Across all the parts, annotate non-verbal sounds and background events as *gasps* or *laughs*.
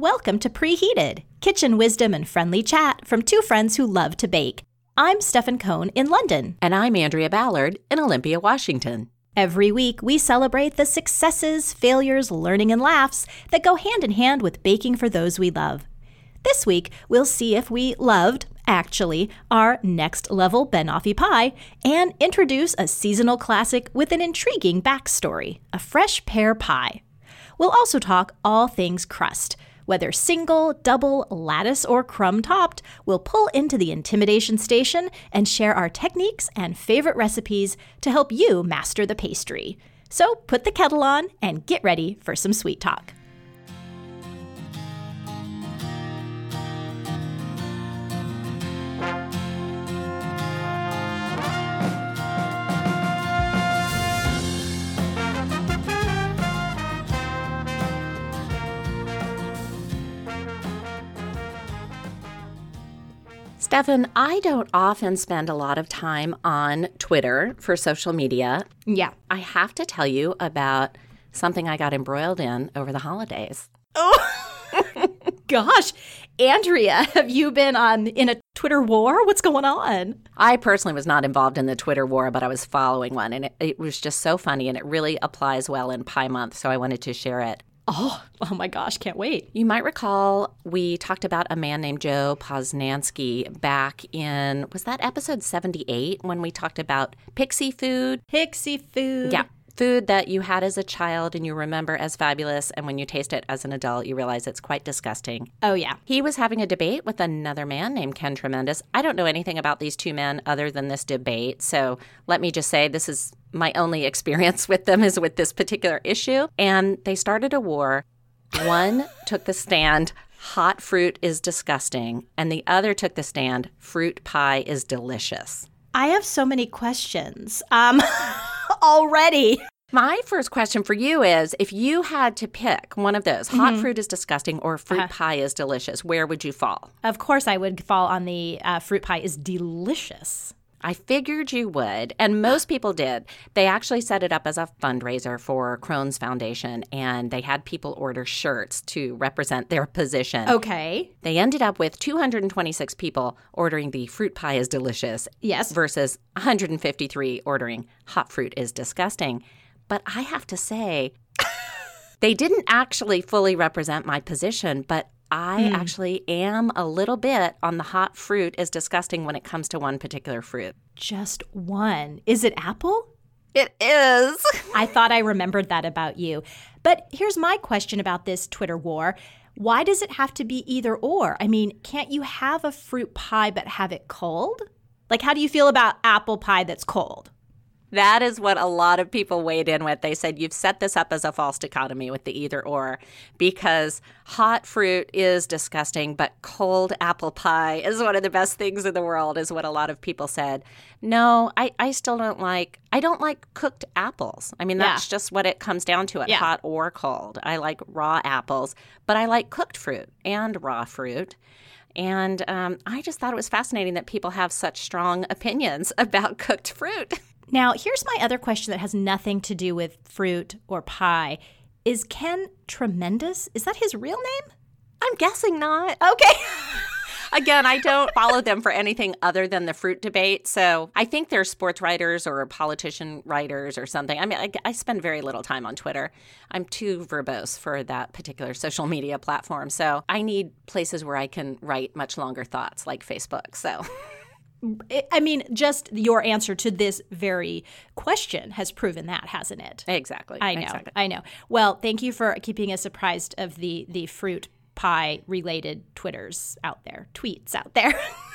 Welcome to Preheated, kitchen wisdom and friendly chat from two friends who love to bake. I'm Stefan Cohn in London. And I'm Andrea Ballard in Olympia, Washington. Every week, we celebrate the successes, failures, learning, and laughs that go hand in hand with baking for those we love. This week, we'll see if we loved, actually, our next level banoffee pie and introduce a seasonal classic with an intriguing backstory a fresh pear pie. We'll also talk all things crust whether single, double, lattice, or crumb topped, we'll pull into the intimidation station and share our techniques and favorite recipes to help you master the pastry. So put the kettle on and get ready for some sweet talk. Stefan, I don't often spend a lot of time on Twitter for social media. Yeah. I have to tell you about something I got embroiled in over the holidays. Oh, *laughs* gosh. Andrea, have you been on in a Twitter war? What's going on? I personally was not involved in the Twitter war, but I was following one, and it, it was just so funny, and it really applies well in Pie Month, so I wanted to share it. Oh, *laughs* oh my gosh, can't wait. You might recall we talked about a man named Joe Posnanski back in, was that episode 78 when we talked about pixie food? Pixie food. Yeah. Food that you had as a child and you remember as fabulous, and when you taste it as an adult, you realize it's quite disgusting. Oh, yeah. He was having a debate with another man named Ken Tremendous. I don't know anything about these two men other than this debate, so let me just say this is my only experience with them is with this particular issue. And they started a war. One took the stand, hot fruit is disgusting. And the other took the stand, fruit pie is delicious. I have so many questions um, *laughs* already. My first question for you is if you had to pick one of those, hot mm-hmm. fruit is disgusting or fruit uh pie is delicious, where would you fall? Of course, I would fall on the uh, fruit pie is delicious. I figured you would, and most *sighs* people did. They actually set it up as a fundraiser for Crohn's Foundation, and they had people order shirts to represent their position. Okay. They ended up with 226 people ordering the fruit pie is delicious. Yes. Versus 153 ordering hot fruit is disgusting. But I have to say, *laughs* they didn't actually fully represent my position, but I mm. actually am a little bit on the hot fruit is disgusting when it comes to one particular fruit. Just one. Is it apple? It is. *laughs* I thought I remembered that about you. But here's my question about this Twitter war. Why does it have to be either or? I mean, can't you have a fruit pie but have it cold? Like, how do you feel about apple pie that's cold? That is what a lot of people weighed in with. They said you've set this up as a false dichotomy with the either or because hot fruit is disgusting, but cold apple pie is one of the best things in the world, is what a lot of people said. No, I, I still don't like I don't like cooked apples. I mean that's yeah. just what it comes down to it, yeah. hot or cold. I like raw apples, but I like cooked fruit and raw fruit. And um, I just thought it was fascinating that people have such strong opinions *laughs* about cooked fruit. Now, here's my other question that has nothing to do with fruit or pie. Is Ken tremendous? Is that his real name? I'm guessing not. Okay. *laughs* Again, I don't follow them for anything other than the fruit debate. So I think they're sports writers or politician writers or something. I mean, I, I, spend very little time on Twitter. I'm too verbose for that particular social media platform. So I need places where I can write much longer thoughts like Facebook. So. *laughs* I mean, just your answer to this very question has proven that, hasn't it? Exactly. I know. Exactly. I know. Well, thank you for keeping us apprised of the the fruit pie related twitters out there, tweets out there. *laughs*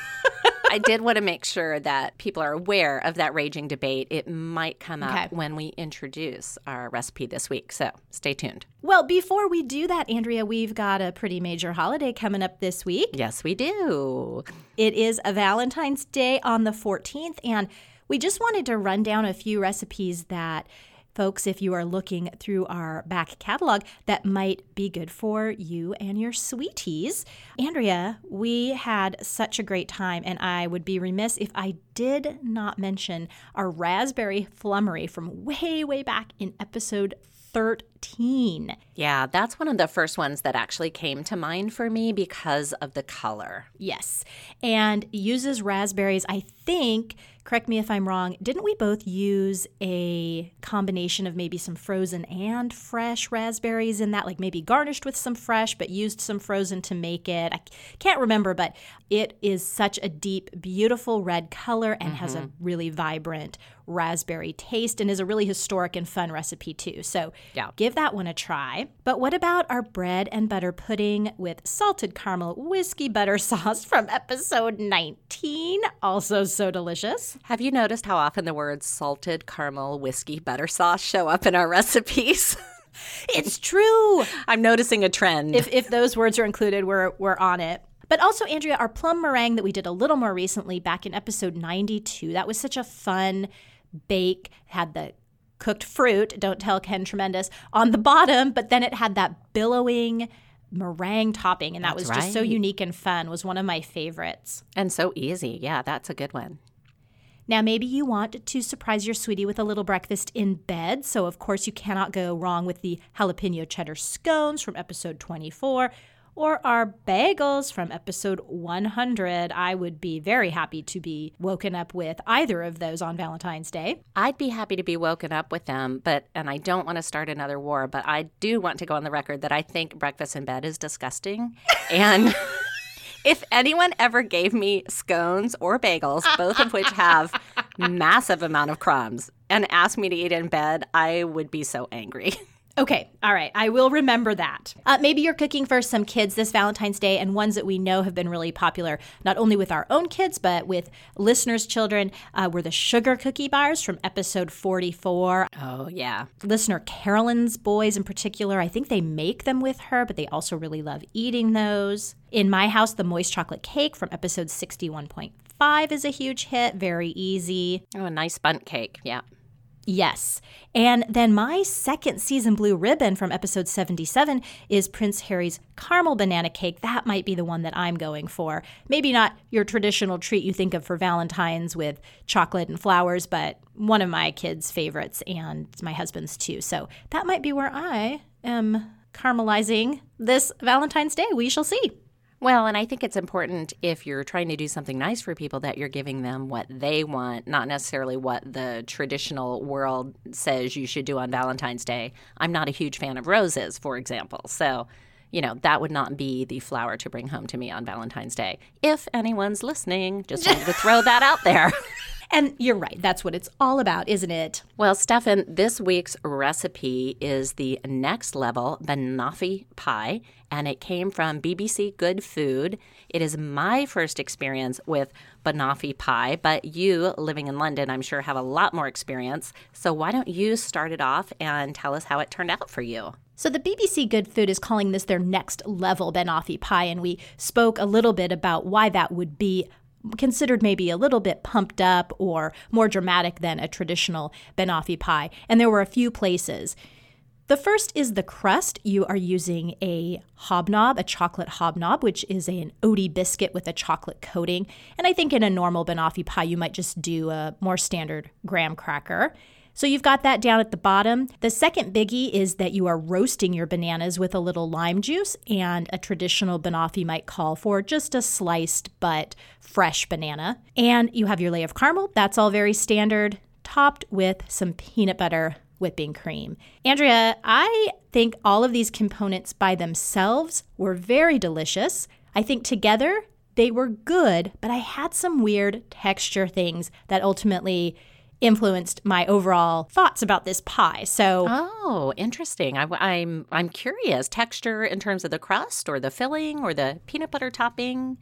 I did want to make sure that people are aware of that raging debate. It might come up when we introduce our recipe this week. So stay tuned. Well, before we do that, Andrea, we've got a pretty major holiday coming up this week. Yes, we do. It is a Valentine's Day on the 14th. And we just wanted to run down a few recipes that folks, if you are looking through our back catalog, that might be good for you and your sweeties. Andrea, we had such a great time, and I would be remiss if I did not mention our raspberry flummery from way, way back in episode 13. 2019. Yeah, that's one of the first ones that actually came to mind for me because of the color. Yes. And uses raspberries, I think, correct me if I'm wrong, didn't we both use a combination of maybe some frozen and fresh raspberries in that? Like maybe garnished with some fresh, but used some frozen to make it. I can't remember, but it is such a deep, beautiful red color and mm-hmm. has a mm-hmm. really vibrant raspberry taste and is a really historic and fun recipe too. So yeah. give that one a try. But what about our bread and butter pudding with salted caramel whiskey butter *laughs* sauce from episode 19? Also so delicious. Have you noticed how often the words salted caramel whiskey butter sauce show up in our *laughs* recipes? *laughs* it's true. I'm noticing a trend. If, if those words are included, we're, we're on it. But also, Andrea, our plum meringue that we did a little more recently back in episode 92, that was such a fun bake, had the cooked fruit, don't tell Ken Tremendous, on the bottom, but then it had that billowing meringue topping. And that that's was just so unique and fun, was one of my favorites. And so easy. Yeah, that's a good one. Now, maybe you want to surprise your sweetie with a little breakfast in bed. So, of course, you cannot go wrong with the jalapeno cheddar scones from episode 24 or our bagels from episode 100. I would be very happy to be woken up with either of those on Valentine's Day. I'd be happy to be woken up with them, but, and I don't want to start another war, but I do want to go on the record that I think breakfast in bed is disgusting. and. *laughs* if anyone ever gave me scones or bagels, both of which have *laughs* massive amount of crumbs, and asked me to eat in bed, I would be so angry. *laughs* Okay, all right. I will remember that. Uh, maybe you're cooking for some kids this Valentine's Day and ones that we know have been really popular, not only with our own kids, but with listeners' children, uh, were the sugar cookie bars from episode 44. Oh, yeah. Listener Carolyn's boys in particular, I think they make them with her, but they also really love eating those. In my house, the moist chocolate cake from episode 61.5 is a huge hit, very easy. Oh, a nice Bundt cake, yeah. Yes. And then my second season blue ribbon from episode 77 is Prince Harry's caramel banana cake. That might be the one that I'm going for. Maybe not your traditional treat you think of for Valentine's with chocolate and flowers, but one of my kids' favorites and my husband's too. So that might be where I am caramelizing this Valentine's Day. We shall see. Well, and I think it's important if you're trying to do something nice for people that you're giving them what they want, not necessarily what the traditional world says you should do on Valentine's Day. I'm not a huge fan of roses, for example. So, you know, that would not be the flower to bring home to me on Valentine's Day. If anyone's listening, just wanted to throw that out there. *laughs* And you're right. That's what it's all about, isn't it? Well, Stefan, this week's recipe is the next level banoffee pie, and it came from BBC Good Food. It is my first experience with banoffee pie, but you, living in London, I'm sure have a lot more experience. So why don't you start it off and tell us how it turned out for you? So, the BBC Good Food is calling this their next level banoffee pie, and we spoke a little bit about why that would be considered maybe a little bit pumped up or more dramatic than a traditional banoffee pie. And there were a few places. The first is the crust. You are using a hobnob, a chocolate hobnob, which is an oaty biscuit with a chocolate coating. And I think in a normal banoffee pie, you might just do a more standard graham cracker. So you've got that down at the bottom. The second biggie is that you are roasting your bananas with a little lime juice, and a traditional banoffee might call for just a sliced but fresh banana. And you have your layer of caramel. That's all very standard, topped with some peanut butter whipping cream. Andrea, I think all of these components by themselves were very delicious. I think together they were good, but I had some weird texture things that ultimately influenced my overall thoughts about this pie. So, oh, interesting. I, am I'm, I'm curious. Texture in terms of the crust, or the filling, or the peanut butter topping.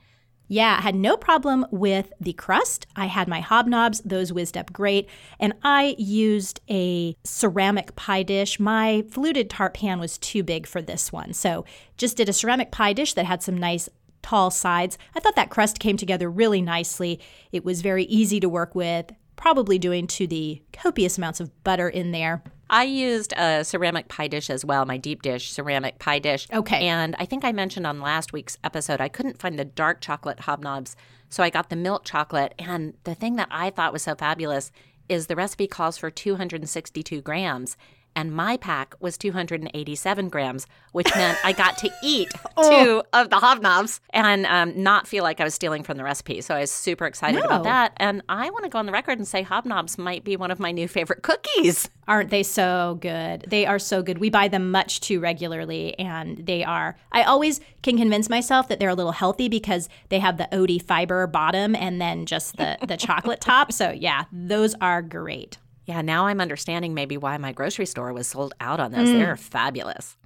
Yeah, I had no problem with the crust. I had my hobnobs, those whizzed up great. And I used a ceramic pie dish. My fluted tart pan was too big for this one. So just did a ceramic pie dish that had some nice tall sides. I thought that crust came together really nicely. It was very easy to work with, probably doing to the copious amounts of butter in there. I used a ceramic pie dish as well, my deep dish ceramic pie dish. Okay. And I think I mentioned on last week's episode, I couldn't find the dark chocolate hobnobs. So I got the milk chocolate. And the thing that I thought was so fabulous is the recipe calls for 262 grams. And my pack was 287 grams, which meant I got to *laughs* eat *laughs* two of the hobnobs and um, not feel like I was stealing from the recipe. So I was super excited No. about that. And I want to go on the record and say hobnobs might be one of my new favorite *laughs* cookies. Aren't they so good? They are so good. We buy them much too regularly, and they are. I always can convince myself that they're a little healthy because they have the oaty fiber bottom and then just the, the chocolate top. So, yeah, those are great. Yeah, now I'm understanding maybe why my grocery store was sold out on those. Mm. They're fabulous.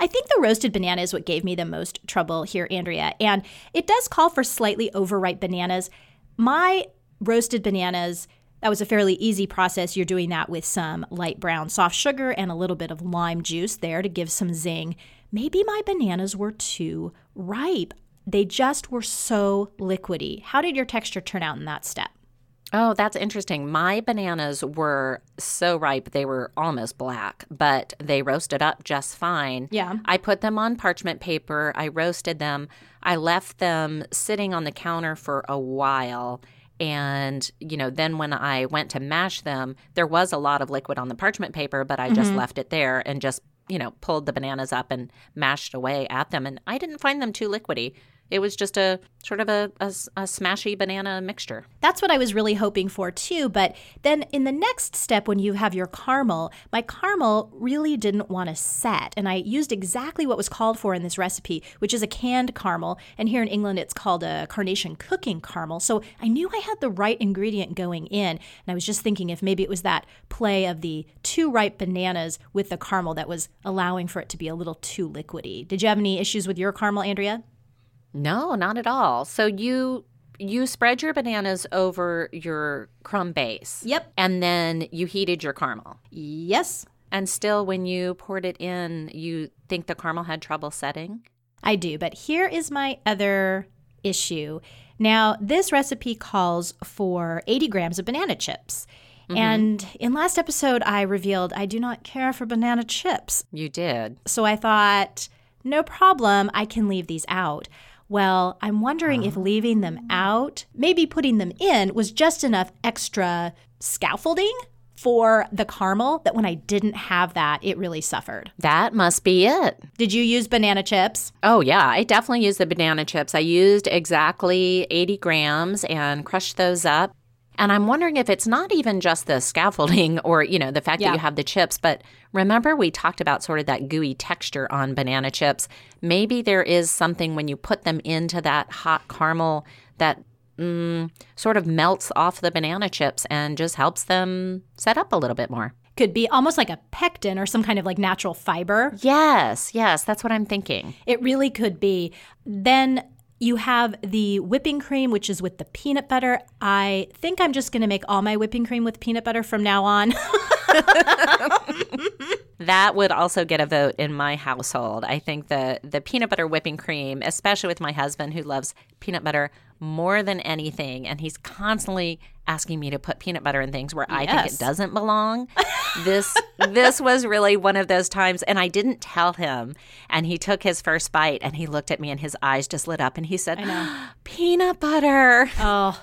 I think the roasted banana is what gave me the most trouble here, Andrea. And it does call for slightly overripe bananas. My roasted bananas, that was a fairly easy process. You're doing that with some light brown soft sugar and a little bit of lime juice there to give some zing. Maybe my bananas were too ripe. They just were so liquidy. How did your texture turn out in that step? Oh, that's interesting. My bananas were so ripe, they were almost black, but they roasted up just fine. Yeah. I put them on parchment paper, I roasted them, I left them sitting on the counter for a while. And, you know, then when I went to mash them, there was a lot of liquid on the parchment paper, but I just mm-hmm. left it there and just, you know, pulled the bananas up and mashed away at them. And I didn't find them too liquidy. It was just a sort of a, a, a smashy banana mixture. That's what I was really hoping for too. But then in the next step, when you have your caramel, my caramel really didn't want to set. And I used exactly what was called for in this recipe, which is a canned caramel. And here in England, it's called a carnation cooking caramel. So I knew I had the right ingredient going in. And I was just thinking if maybe it was that play of the too ripe bananas with the caramel that was allowing for it to be a little too liquidy. Did you have any issues with your caramel, Andrea? No, not at all. So you you spread your bananas over your crumb base. Yep. And then you heated your caramel. Yes. And still when you poured it in, you think the caramel had trouble setting? I do, but here is my other issue. Now, this recipe calls for 80 grams of banana chips. Mm-hmm. And in last episode, I revealed I do not care for banana chips. You did. So I thought, no problem, I can leave these out. Well, I'm wondering if leaving them out, maybe putting them in, was just enough extra scaffolding for the caramel that when I didn't have that, it really suffered. That must be it. Did you use banana chips? Oh, yeah. I definitely used the banana chips. I used exactly 80 grams and crushed those up. And I'm wondering if it's not even just the scaffolding *laughs* or, you know, the fact Yeah. that you have the chips, but remember we talked about sort of that gooey texture on banana chips. Maybe there is something when you put them into that hot caramel that mm, sort of melts off the banana chips and just helps them set up a little bit more. Could be almost like a pectin or some kind of like natural fiber. Yes, yes, that's what I'm thinking. It really could be. Then you have the whipping cream, which is with the peanut butter. I think I'm just going to make all my whipping cream with peanut butter from now on. *laughs* That would also get a vote in my household. I think the the peanut butter whipping cream, especially with my husband who loves peanut butter more than anything, and he's constantly asking me to put peanut butter in things where I think it doesn't belong. *laughs* this this was really one of those times, and I didn't tell him. And he took his first bite, and he looked at me, and his eyes just lit up, and he said, *gasps* "Peanut butter." oh,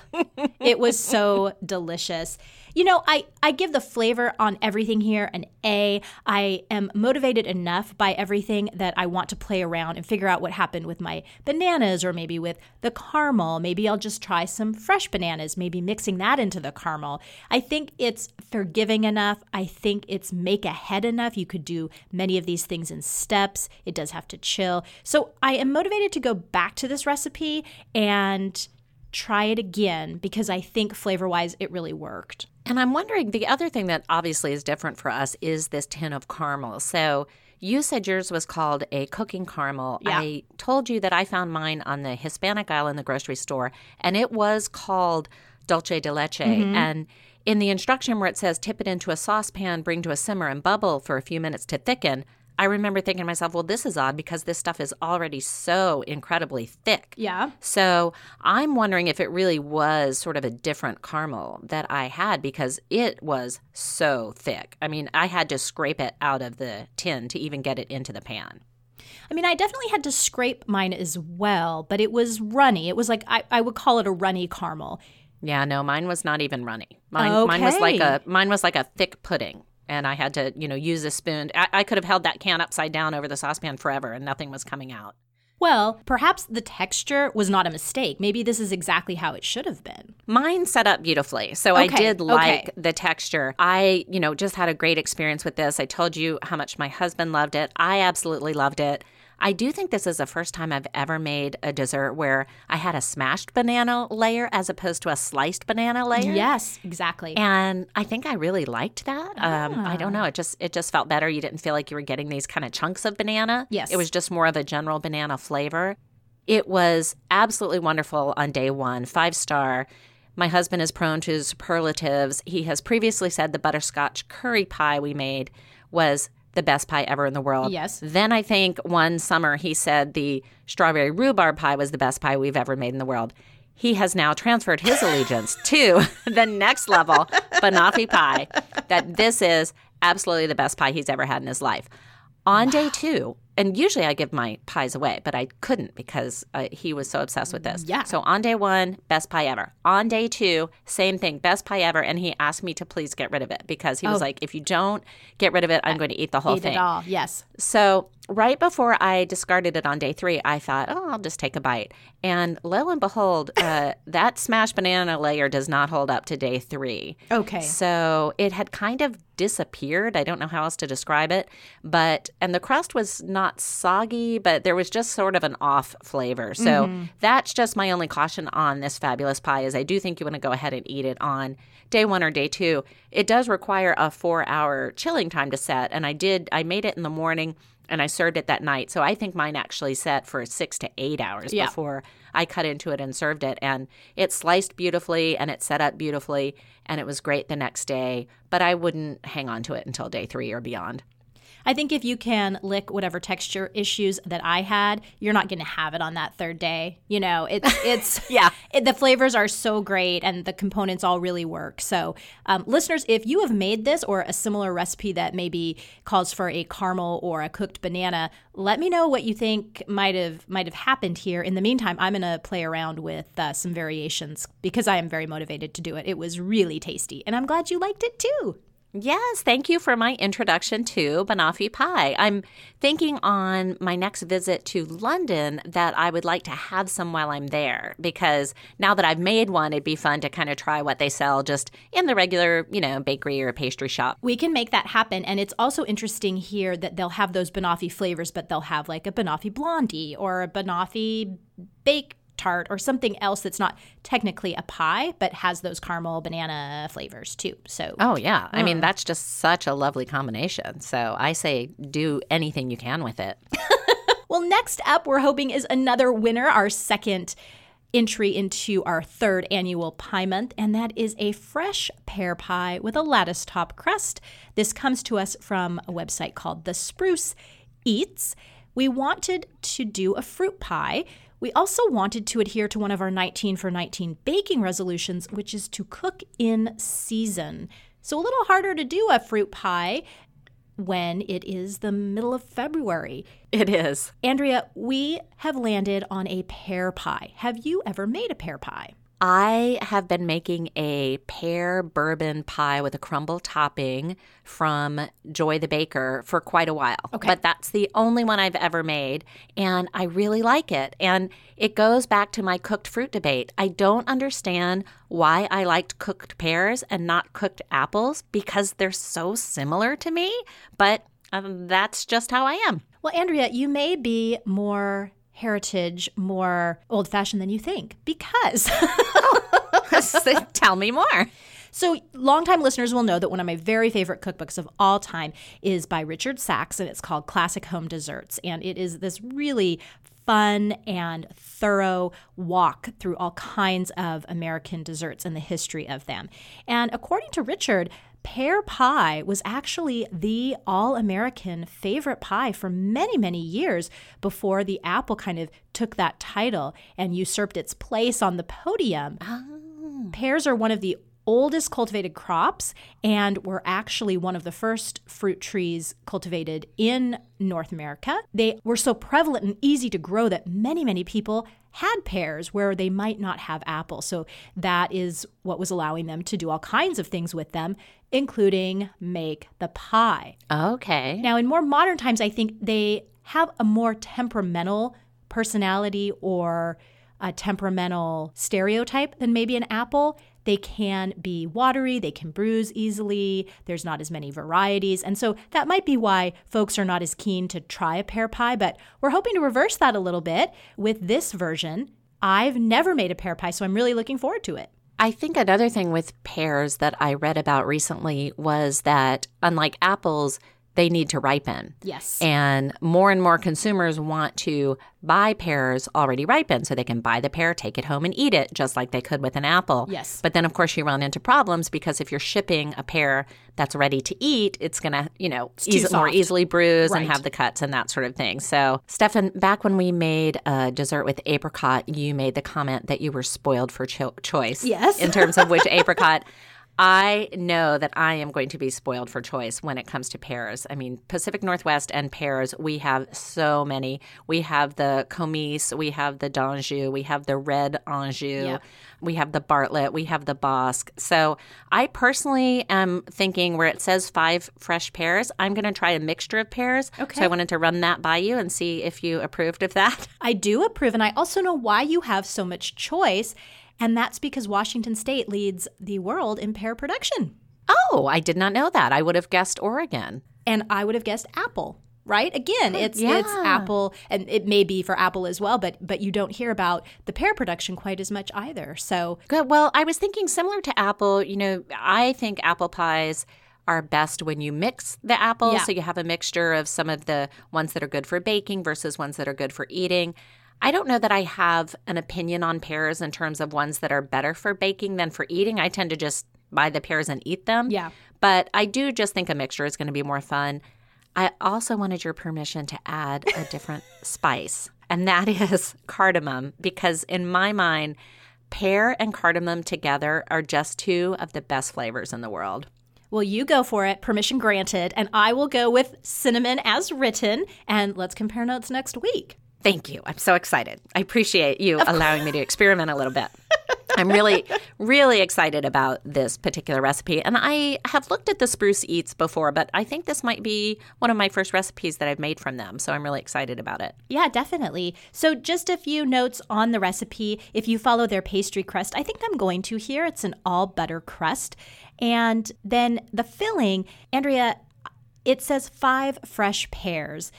it was *laughs* so delicious. You know, I, I give the flavor on everything here an A. I am motivated enough by everything that I want to play around and figure out what happened with my bananas or maybe with the caramel. Maybe I'll just try some fresh bananas, maybe mixing that into the caramel. I think it's forgiving enough. I think it's make ahead enough. You could do many of these things in steps. It does have to chill. So I am motivated to go back to this recipe and try it again because I think flavor wise it really worked. And I'm wondering the other thing that obviously is different for us is this tin of caramel. So you said yours was called a cooking caramel. Yeah. I told you that I found mine on the Hispanic aisle in the grocery store, and it was called dulce de leche. Mm-hmm. And in the instruction where it says tip it into a saucepan, bring to a simmer, and bubble for a few minutes to thicken, I remember thinking to myself, well, this is odd because this stuff is already so incredibly thick. Yeah. So I'm wondering if it really was sort of a different caramel that I had because it was so thick. I mean, I had to scrape it out of the tin to even get it into the pan. I mean, I definitely had to scrape mine as well, but it was runny. It was like I, I would call it a runny caramel. Yeah, no, mine was not even runny. Mine, mine was like a mine was like a thick pudding. And I had to, you know, use a spoon. I, I could have held that can upside down over the saucepan forever and nothing was coming out. Well, perhaps the texture was not a mistake. Maybe this is exactly how it should have been. Mine set up beautifully. So I did like okay. the texture. I, you know, just had a great experience with this. I told you how much my husband loved it. I absolutely loved it. I do think this is the first time I've ever made a dessert where I had a smashed banana layer as opposed to a sliced banana layer. Yes, exactly. And I think I really liked that. Um, I don't know. It just it just felt better. You didn't feel like you were getting these kind of chunks of banana. Yes. It was just more of a general banana flavor. It was absolutely wonderful on day one, five star. My husband is prone to superlatives. He has previously said the butterscotch curry pie we made was the best pie ever in the world. Yes. Then I think one summer he said the strawberry rhubarb pie was the best pie we've ever made in the world. He has now transferred his allegiance *laughs* to the next level, banoffee pie, that this is absolutely the best pie he's ever had in his life. On day two, and usually I give my pies away, but I couldn't because uh, he was so obsessed with this. Yeah. So on day one, best pie ever. On day two, same thing, best pie ever. And he asked me to please get rid of it because he was like, if you don't get rid of it, I'm going to eat the whole Oh. Eat thing. it all. Yes. So, right before I discarded it on day three, I thought, oh, I'll just take a bite. And lo and behold, uh, *laughs* that smashed banana layer does not hold up to day three. Okay. So, it had kind of disappeared. I don't know how else to describe it. But, and the crust was not soggy, but there was just sort of an off flavor. So, that's just my only caution on this fabulous pie is I do think you want to go ahead and eat it on day one or day two. It does require a four hour chilling time to set. And I did, I made it in the morning and I served it that night. So I think mine actually set for six to eight hours Yeah. before I cut into it and served it. And it sliced beautifully and it set up beautifully and it was great the next day. But I wouldn't hang on to it until day three or beyond. I think if you can lick whatever texture issues that I had, you're not going to have it on that third day. You know, it's *laughs* it's Yeah. It, the flavors are so great and the components all really work. So, um, listeners, if you have made this or a similar recipe that maybe calls for a caramel or a cooked banana, let me know what you think might have might have happened here. In the meantime, I'm going to play around with uh, some variations because I am very motivated to do it. It was really tasty, and I'm glad you liked it too. Yes, thank you for my introduction to banoffee pie. I'm thinking on my next visit to London that I would like to have some while I'm there because now that I've made one, it'd be fun to kind of try what they sell just in the regular, you know, bakery or pastry shop. We can make that happen. And it's also interesting here that they'll have those banoffee flavors, but they'll have like a banoffee blondie or a banoffee bake tart or something else that's not technically a pie, but has those caramel banana flavors too. So Oh, yeah. I mean, mm. that's just such a lovely combination. So I say do anything you can with it. *laughs* Well, next up, we're hoping is another winner, our second entry into our third annual pie month, and that is a fresh pear pie with a lattice top crust. This comes to us from a website called The Spruce Eats. We wanted to do a fruit pie. We also wanted to adhere to one of our 19 for 19 baking resolutions, which is to cook in season. So, a little harder to do a fruit pie when it is the middle of February. It is. Andrea, we have landed on a pear pie. Have you ever made a pear pie? I have been making a pear bourbon pie with a crumble topping from Joy the Baker for quite a while. Okay. But that's the only one I've ever made, and I really like it. And it goes back to my cooked fruit debate. I don't understand why I liked cooked pears and not cooked apples because they're so similar to me, but um, that's just how I am. Well, Andrea, you may be more heritage, more old fashioned than you think because. *laughs* *laughs* Tell me more. So, longtime listeners will know that one of my very favorite cookbooks of all time is by Richard Sax, and it's called Classic Home Desserts. And it is this really fun and thorough walk through all kinds of American desserts and the history of them. And according to Richard, pear pie was actually the all American favorite pie for many, many years before the apple kind of took that title and usurped its place on the podium. Ah. Pears are one of the oldest cultivated crops and were actually one of the first fruit trees cultivated in North America. They were so prevalent and easy to grow that many, many people had pears where they might not have apples. So that is what was allowing them to do all kinds of things with them, including make the pie. Okay. Now, in more modern times, I think they have a more temperamental personality or a temperamental stereotype than maybe an apple. They can be watery, they can bruise easily, there's not as many varieties. And so that might be why folks are not as keen to try a pear pie, but we're hoping to reverse that a little bit with this version. I've never made a pear pie, so I'm really looking forward to it. I think another thing with pears that I read about recently was that unlike apples, they need to ripen. Yes. And more and more consumers want to buy pears already ripened so they can buy the pear, take it home, and eat it just like they could with an apple. Yes. But then, of course, you run into problems because if you're shipping a pear that's ready to eat, it's going to, you know, too eas- more easily bruise Right. and have the cuts and that sort of thing. So, Stefan, back when we made a dessert with apricot, you made the comment that you were spoiled for cho- choice. Yes. In terms of which *laughs* apricot. I know that I am going to be spoiled for choice when it comes to pears. I mean, Pacific Northwest and pears, we have so many. We have the Comice, we have the d'Anjou, we have the red Anjou, we have the Bartlett, we have the Bosc. So I personally am thinking where it says five fresh pears, I'm going to try a mixture of pears. Okay. So I wanted to run that by you and see if you approved of that. I do approve, and I also know why you have so much choice, and that's because Washington State leads the world in pear production. Oh, I did not know that. I would have guessed Oregon. And I would have guessed apple. Right? Again, oh, it's it's apple and it may be for apple as well, but but you don't hear about the pear production quite as much either. So Good. Well, I was thinking similar to apple. You know, I think apple pies are best when you mix the apples. Yeah. So you have a mixture of some of the ones that are good for baking versus ones that are good for eating. I don't know that I have an opinion on pears in terms of ones that are better for baking than for eating. I tend to just buy the pears and eat them. Yeah. But I do just think a mixture is going to be more fun. I also wanted your permission to add a different *laughs* spice, and that is *laughs* cardamom, because in my mind, pear and cardamom together are just two of the best flavors in the world. Well, you go for it, permission granted, and I will go with cinnamon as written, and let's compare notes next week. Thank you. I'm so excited. I appreciate you allowing me to experiment a little bit. I'm really, *laughs* really excited about this particular recipe. And I have looked at the Spruce Eats before, but I think this might be one of my first recipes that I've made from them. So I'm really excited about it. Yeah, definitely. So, just a few notes on the recipe. If you follow their pastry crust, I think I'm going to here. It's an all butter crust. And then the filling, Andrea, it says five fresh pears.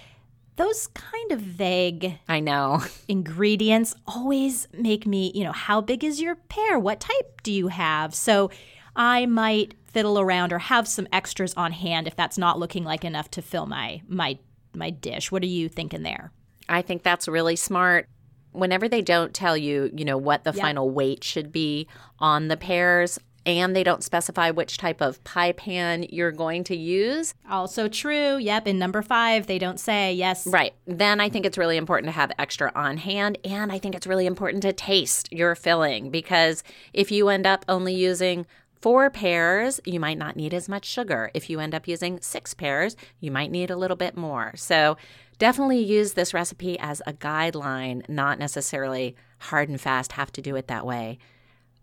Those kind of vague I know. *laughs* ingredients always make me, you know, how big is your pear? What type do you have? So I might fiddle around or have some extras on hand if that's not looking like enough to fill my my my dish. What are you thinking there? I think that's really smart. Whenever they don't tell you, you know, what the Yeah. final weight should be on the pears, and they don't specify which type of pie pan you're going to use, Also true. Yep. In number five, they don't say yes. Right. Then I think it's really important to have extra on hand. And I think it's really important to taste your filling because if you end up only using four pears, you might not need as much sugar. If you end up using six pears, you might need a little bit more. So definitely use this recipe as a guideline, not necessarily hard and fast, have to do it that way.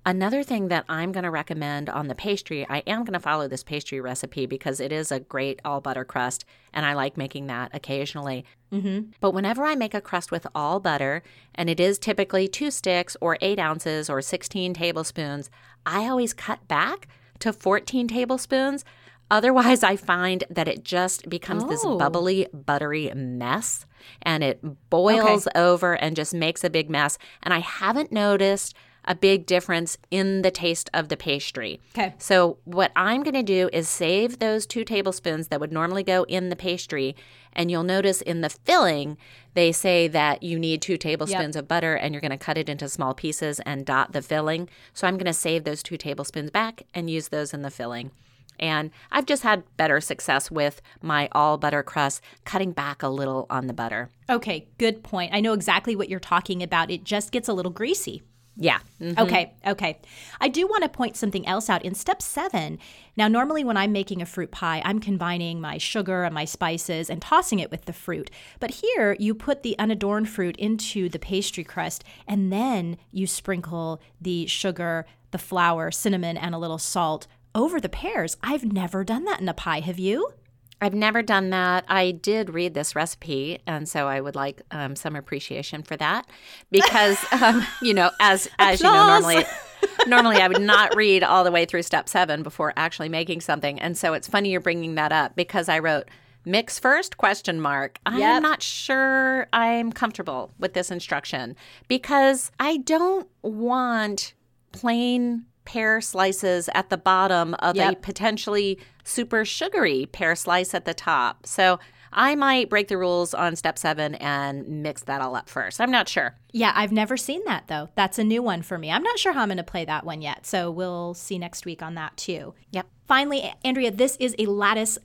Another thing that I'm going to recommend on the pastry, I am going to follow this pastry recipe because it is a great all butter crust, and I like making that occasionally. Mm-hmm. But whenever I make a crust with all butter, and it is typically two sticks or eight ounces or 16 tablespoons, I always cut back to 14 tablespoons. Otherwise, I find that it just becomes this Oh. bubbly, buttery mess and it boils over and just makes a big mess. And I haven't noticed a big difference in the taste of the pastry. Okay. So, what I'm going to do is save those two tablespoons that would normally go in the pastry. And you'll notice in the filling, they say that you need two tablespoons of butter and you're going to cut it into small pieces and dot the filling. So, I'm going to save those two tablespoons back and use those in the filling. And I've just had better success with my all butter crust, cutting back a little on the butter. Okay, good point. I know exactly what you're talking about. It just gets a little greasy. Yeah. Mm-hmm. Okay, okay. I do want to point something else out in step seven. Now, normally when I'm making a fruit pie, I'm combining my sugar and my spices and tossing it with the fruit. But here, you put the unadorned fruit into the pastry crust and then you sprinkle the sugar, the flour, cinnamon, and a little salt over the pears. I've never done that in a pie. Have you? I've never done that. I did read this recipe, and so I would like um, some appreciation for that because, *laughs* um, you know, as as you know, normally normally I would not read all the way through step seven before actually making something, and so it's funny you're bringing that up because I wrote mix first question mark i'm yep. not sure i'm comfortable with this instruction because i don't want plain pear slices at the bottom of yep. a potentially super sugary pear slice at the top. So I might break the rules on step seven and mix that all up first. I'm not sure. Yeah, I've never seen that though. That's a new one for me. I'm not sure how I'm going to play that one yet. So we'll see next week on that too. Yep. Finally, Andrea, this is a lattice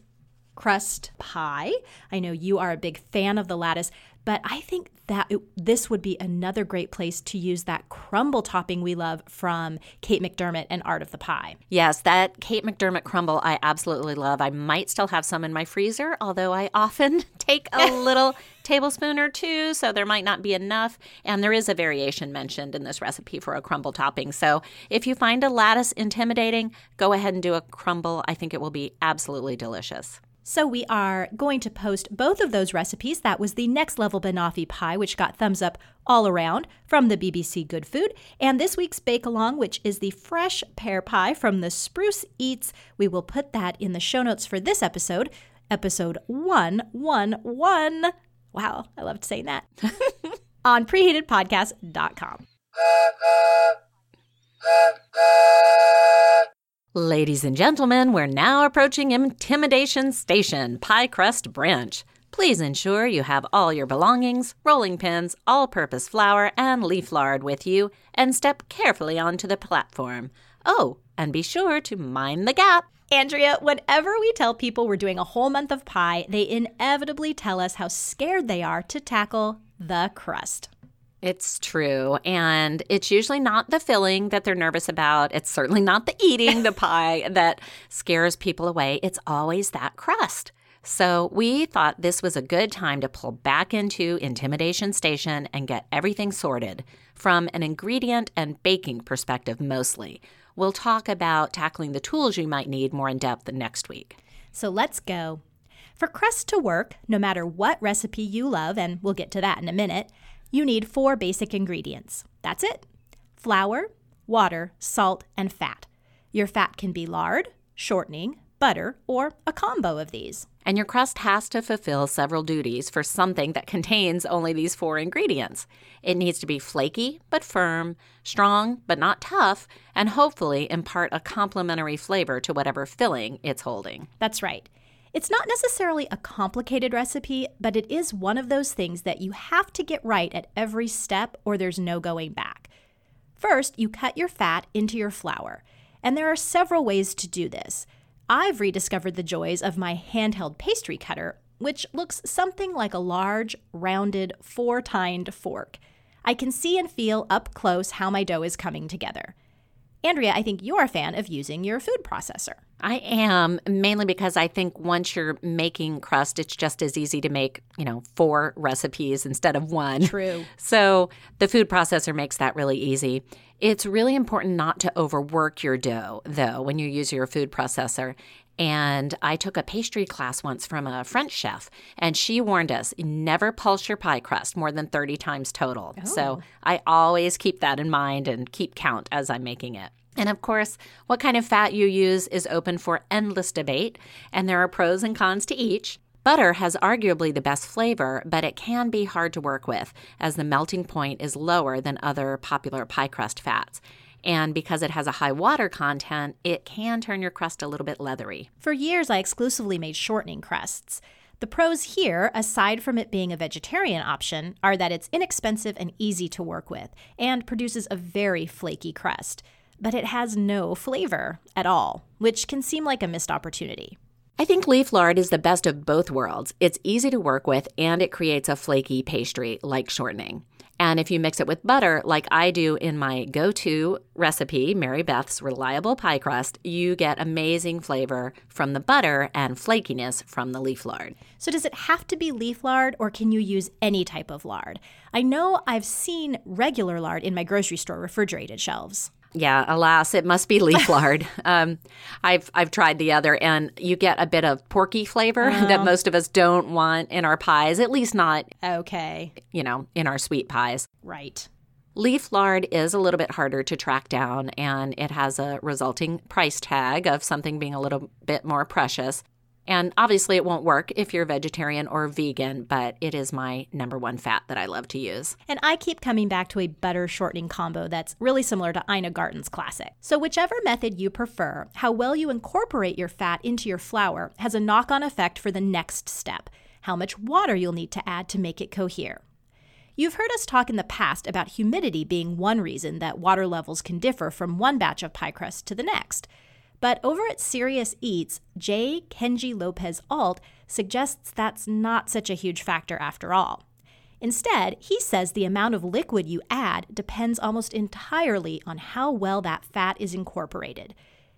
crust pie. I know you are a big fan of the lattice, but I think that it, this would be another great place to use that crumble topping we love from Kate McDermott and Art of the Pie. Yes, that Kate McDermott crumble I absolutely love. I might still have some in my freezer, although I often *laughs* take a *laughs* little tablespoon or two, so there might not be enough. And there is a variation mentioned in this recipe for a crumble topping. So if you find a lattice intimidating, go ahead and do a crumble. I think it will be absolutely delicious. So we are going to post both of those recipes. That was the next level banoffee pie, which got thumbs up all around from the BBC Good Food, and this week's bake along, which is the fresh pear pie from the Spruce Eats. We will put that in the show notes for this episode, episode one one one. Wow, I loved saying that. *laughs* on preheatedpodcast.com. *laughs* Ladies and gentlemen, we're now approaching Intimidation Station, Pie Crust Branch. Please ensure you have all your belongings, rolling pins, all purpose flour, and leaf lard with you, and step carefully onto the platform. Oh, and be sure to mind the gap. Andrea, whenever we tell people we're doing a whole month of pie, they inevitably tell us how scared they are to tackle the crust. It's true. And it's usually not the filling that they're nervous about. It's certainly not the eating the *laughs* pie that scares people away. It's always that crust. So we thought this was a good time to pull back into Intimidation Station and get everything sorted from an ingredient and baking perspective mostly. We'll talk about tackling the tools you might need more in depth next week. So let's go. For crust to work, no matter what recipe you love, and we'll get to that in a minute, you need four basic ingredients. That's it flour, water, salt, and fat. Your fat can be lard, shortening, butter, or a combo of these. And your crust has to fulfill several duties for something that contains only these four ingredients. It needs to be flaky but firm, strong but not tough, and hopefully impart a complementary flavor to whatever filling it's holding. That's right. It's not necessarily a complicated recipe, but it is one of those things that you have to get right at every step or there's no going back. First, you cut your fat into your flour, and there are several ways to do this. I've rediscovered the joys of my handheld pastry cutter, which looks something like a large, rounded, four tined fork. I can see and feel up close how my dough is coming together. Andrea, I think you're a fan of using your food processor. I am mainly because I think once you're making crust, it's just as easy to make, you know, four recipes instead of one. True. So the food processor makes that really easy. It's really important not to overwork your dough, though, when you use your food processor. And I took a pastry class once from a French chef, and she warned us never pulse your pie crust more than 30 times total. Oh. So I always keep that in mind and keep count as I'm making it. And of course, what kind of fat you use is open for endless debate, and there are pros and cons to each. Butter has arguably the best flavor, but it can be hard to work with as the melting point is lower than other popular pie crust fats. And because it has a high water content, it can turn your crust a little bit leathery. For years, I exclusively made shortening crusts. The pros here, aside from it being a vegetarian option, are that it's inexpensive and easy to work with and produces a very flaky crust but it has no flavor at all, which can seem like a missed opportunity. I think leaf lard is the best of both worlds. It's easy to work with and it creates a flaky pastry like shortening. And if you mix it with butter, like I do in my go to recipe, Mary Beth's Reliable Pie Crust, you get amazing flavor from the butter and flakiness from the leaf lard. So, does it have to be leaf lard or can you use any type of lard? I know I've seen regular lard in my grocery store refrigerated shelves. Yeah, alas, it must be *laughs* leaf lard. um, I've I've tried the other, and you get a bit of porky flavor Oh. *laughs* that most of us don't want in our pies. At least not, Okay, you know, in our sweet pies. right. Leaf lard is a little bit harder to track down, and it has a resulting price tag of something being a little bit more precious. And obviously, it won't work if you're vegetarian or vegan, but it is my number one fat that I love to use. And I keep coming back to a butter shortening combo that's really similar to Ina Garten's classic. So, whichever method you prefer, how well you incorporate your fat into your flour has a knock on effect for the next step how much water you'll need to add to make it cohere. You've heard us talk in the past about humidity being one reason that water levels can differ from one batch of pie crust to the next. But over at Serious Eats, J. Kenji Lopez Alt suggests that's not such a huge factor after all. Instead, he says the amount of liquid you add depends almost entirely on how well that fat is incorporated.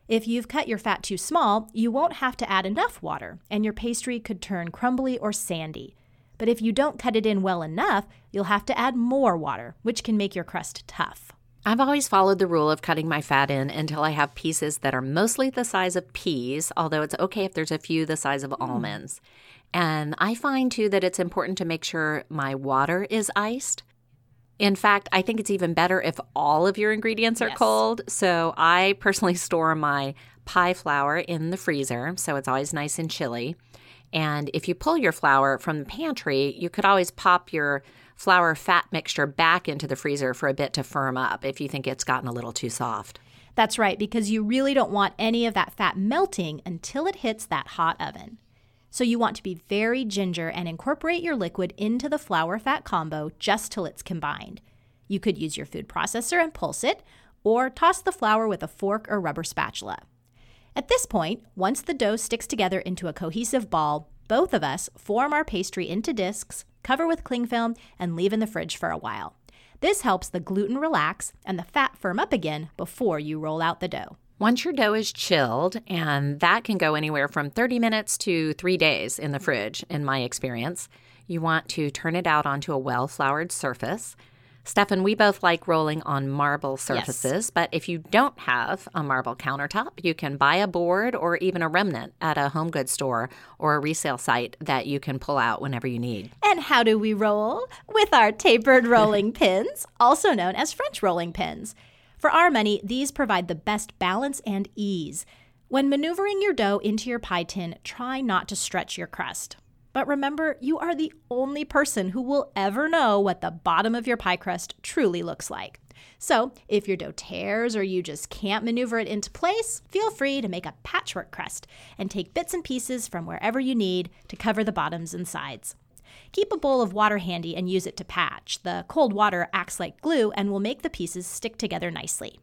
If you've cut your fat too small, you won't have to add enough water, and your pastry could turn crumbly or sandy. But if you don't cut it in well enough, you'll have to add more water, which can make your crust tough. I've always followed the rule of cutting my fat in until I have pieces that are mostly the size of peas, although it's okay if there's a few the size of hmm. almonds. And I find too that it's important to make sure my water is iced. In fact, I think it's even better if all of your ingredients are Yes. cold. So I personally *laughs* store my pie flour in the freezer, so it's always nice and chilly. And if you pull your flour from the pantry, you could always pop your flour fat mixture back into the freezer for a bit to firm up if you think it's gotten a little too soft. That's right, because you really don't want any of that fat melting until it hits that hot oven. So you want to be very ginger and incorporate your liquid into the flour fat combo just till it's combined. You could use your food processor and pulse it, or toss the flour with a fork or rubber spatula. At this point, once the dough sticks together into a cohesive ball, both of us form our pastry into discs, cover with cling film, and leave in the fridge for a while. This helps the gluten relax and the fat firm up again before you roll out the dough. Once your dough is chilled, and that can go anywhere from 30 minutes to three days in the fridge, in my experience, you want to turn it out onto a well floured surface. Stefan, we both like rolling on marble surfaces, but if you don't have a marble countertop, you can buy a board or even a remnant at a home goods store or a resale site that you can pull out whenever you need. And how do we roll? With our tapered rolling *laughs* pins, also known as French rolling pins. For our money, these provide the best balance and ease. When maneuvering your dough into your pie tin, try not to stretch your crust. But remember, you are the only person who will ever know what the bottom of your pie crust truly looks like. So, if your dough tears or you just can't maneuver it into place, feel free to make a patchwork crust and take bits and pieces from wherever you need to cover the bottoms and sides. Keep a bowl of water handy and use it to patch. The cold water acts like glue and will make the pieces stick together nicely.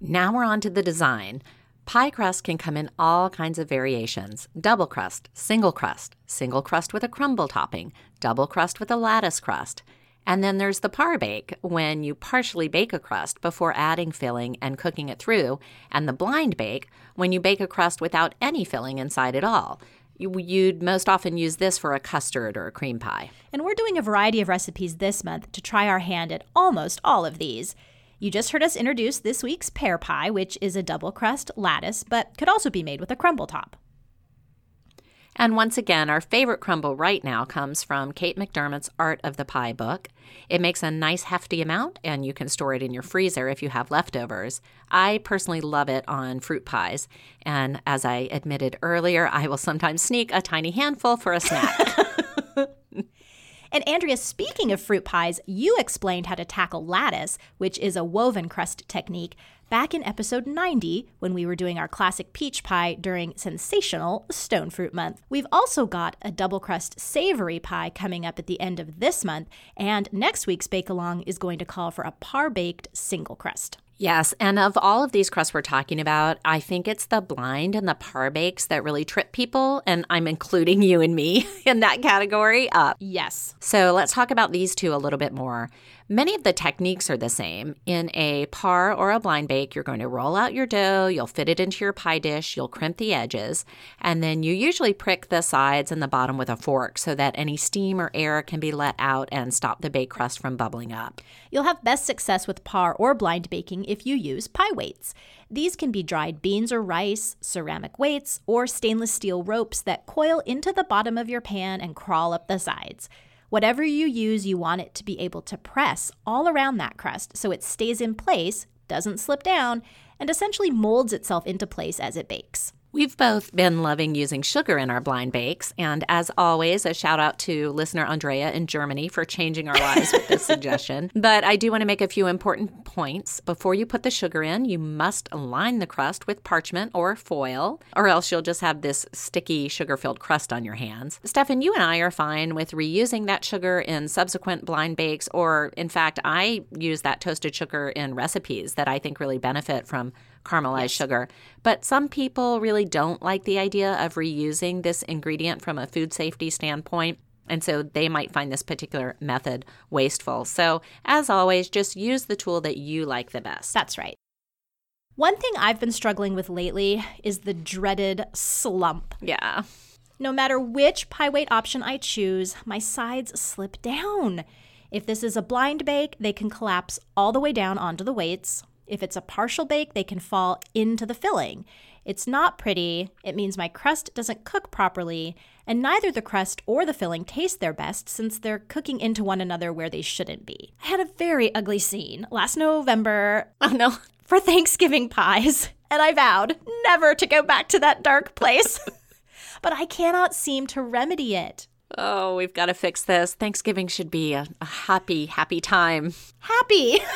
Now we're on to the design. Pie crust can come in all kinds of variations double crust, single crust, single crust with a crumble topping, double crust with a lattice crust. And then there's the par bake, when you partially bake a crust before adding filling and cooking it through, and the blind bake, when you bake a crust without any filling inside at all. You- You'd most often use this for a custard or a cream pie. And we're doing a variety of recipes this month to try our hand at almost all of these. You just heard us introduce this week's pear pie, which is a double crust lattice, but could also be made with a crumble top. And once again, our favorite crumble right now comes from Kate McDermott's Art of the Pie book. It makes a nice hefty amount, and you can store it in your freezer if you have leftovers. I personally love it on fruit pies, and as I admitted earlier, I will sometimes sneak a tiny handful for a snack. *laughs* And Andrea, speaking of fruit pies, you explained how to tackle lattice, which is a woven crust technique, back in episode 90 when we were doing our classic peach pie during sensational Stone Fruit Month. We've also got a double crust savory pie coming up at the end of this month, and next week's bake along is going to call for a par baked single crust. Yes, and of all of these crusts we're talking about, I think it's the blind and the par bakes that really trip people, and I'm including you and me *laughs* in that category. Uh, Yes. so let's talk about these two a little bit more. Many of the techniques are the same. In a par or a blind bake, you're going to roll out your dough, you'll fit it into your pie dish, you'll crimp the edges, and then you usually prick the sides and the bottom with a fork so that any steam or air can be let out and stop the bake crust from bubbling up. You'll have best success with par or blind baking if you use pie weights. These can be dried beans or rice, ceramic weights, or stainless steel ropes that coil into the bottom of your pan and crawl up the sides. Whatever you use, you want it to be able to press all around that crust so it stays in place, doesn't slip down, and essentially molds itself into place as it bakes. We've both been loving using sugar in our blind bakes, and as always, a shout out to listener Andrea in Germany for changing our lives with this *laughs* suggestion. But I do want to make a few important points. Before you put the sugar in, you must line the crust with parchment or foil, or else you'll just have this sticky sugar filled crust on your hands. Stefan, you and I are fine with reusing that sugar in subsequent blind bakes, or in fact, I use that toasted sugar in recipes that I think really benefit from caramelized sugar. But some people really don't like the idea of reusing this ingredient from a food safety standpoint. And so they might find this particular method wasteful. So, as always, just use the tool that you like the best. That's right. One thing I've been struggling with lately is the dreaded slump. Yeah. No matter which pie weight option I choose, my sides slip down. If this is a blind bake, they can collapse all the way down onto the weights. If it's a partial bake, they can fall into the filling. It's not pretty. It means my crust doesn't cook properly, and neither the crust or the filling taste their best since they're cooking into one another where they shouldn't be. I had a very ugly scene last November *laughs* Oh, no. for Thanksgiving pies, and I vowed never to go back to that dark place. *laughs* but I cannot seem to remedy it. Oh, we've got to fix this. Thanksgiving should be a, a happy, happy time. Happy. *laughs*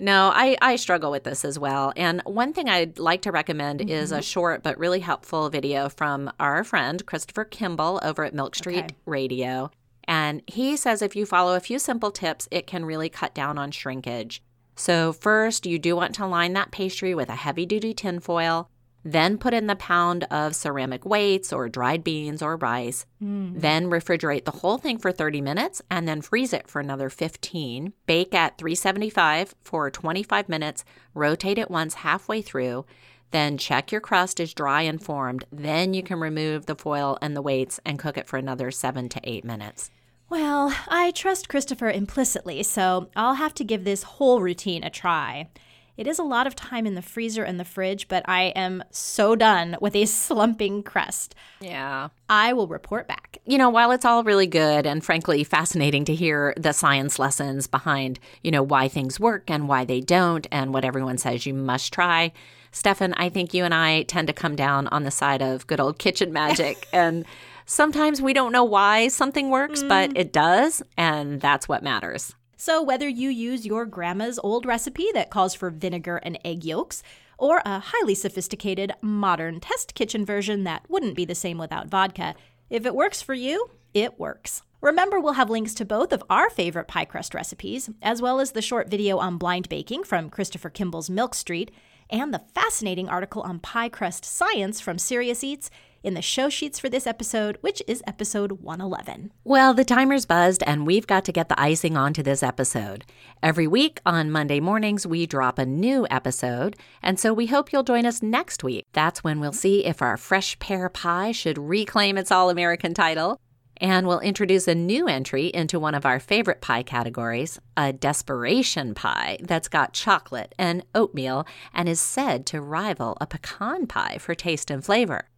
No, I, I struggle with this as well. And one thing I'd like to recommend is a mm-hmm. short but really helpful video from our friend Christopher Kimball over at Milk Street Okay. Radio. And he says if you follow a few simple tips, it can really cut down on shrinkage. So, first, you do want to line that pastry with a heavy duty tin foil. Then put in the pound of ceramic weights or dried beans or rice. Mm. Then refrigerate the whole thing for 30 minutes and then freeze it for another 15. Bake at 375 for 25 minutes. Rotate it once halfway through. Then check your crust is dry and formed. Then you can remove the foil and the weights and cook it for another 7 to 8 minutes. Well, I trust Christopher implicitly, so I'll have to give this whole routine a try. It is a lot of time in the freezer and the fridge, but I am so done with a *laughs* slumping crust. Yeah. I will report back. you know, while it's all really good and frankly fascinating to hear the science lessons behind, you know, why things work and why they don't and what everyone says you must try, Stefan, I think you and I tend to come down on the side of good old kitchen *laughs* magic. and sometimes we don't know why something works, but mm. it does. And that's what matters. So, whether you use your grandma's old recipe that calls for vinegar and egg yolks, or a highly sophisticated modern test kitchen version that wouldn't be the same without vodka, if it works for you, it works. Remember, we'll have links to both of our favorite pie crust recipes, as well as the short video on blind baking from Christopher Kimball's Milk Street, and the fascinating article on pie crust science from Serious Eats in the show sheets for this episode, which is episode 111. Well, the timer's buzzed, and we've got to get the icing onto this episode. Every week on Monday mornings, we drop a new episode, and so we hope you'll join us next week. That's when we'll see if our fresh pear pie should reclaim its All American title. And we'll introduce a new entry into one of our favorite pie categories a desperation pie that's got chocolate and oatmeal and is said to rival a pecan pie for taste and flavor.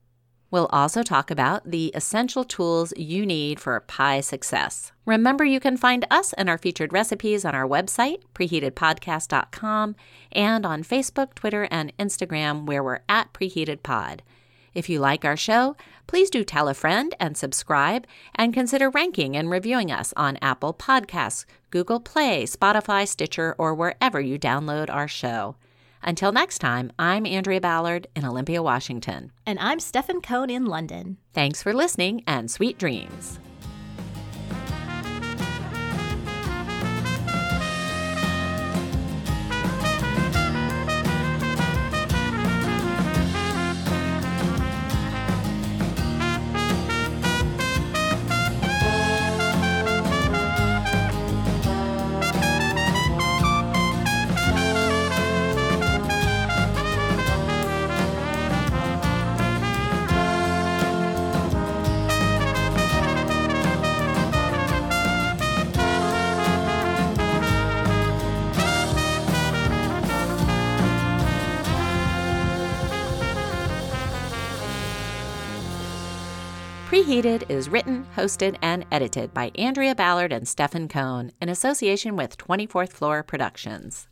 We'll also talk about the essential tools you need for pie success. Remember, you can find us and our featured recipes on our website, preheatedpodcast.com, and on Facebook, Twitter, and Instagram, where we're at preheatedpod. If you like our show, please do tell a friend and subscribe, and consider ranking and reviewing us on Apple Podcasts, Google Play, Spotify, Stitcher, or wherever you download our show. Until next time, I'm Andrea Ballard in Olympia, Washington. And I'm Stefan Cohn in London. Thanks for listening and sweet dreams. Preheated is written, hosted, and edited by Andrea Ballard and Stephen Cohn in association with 24th Floor Productions.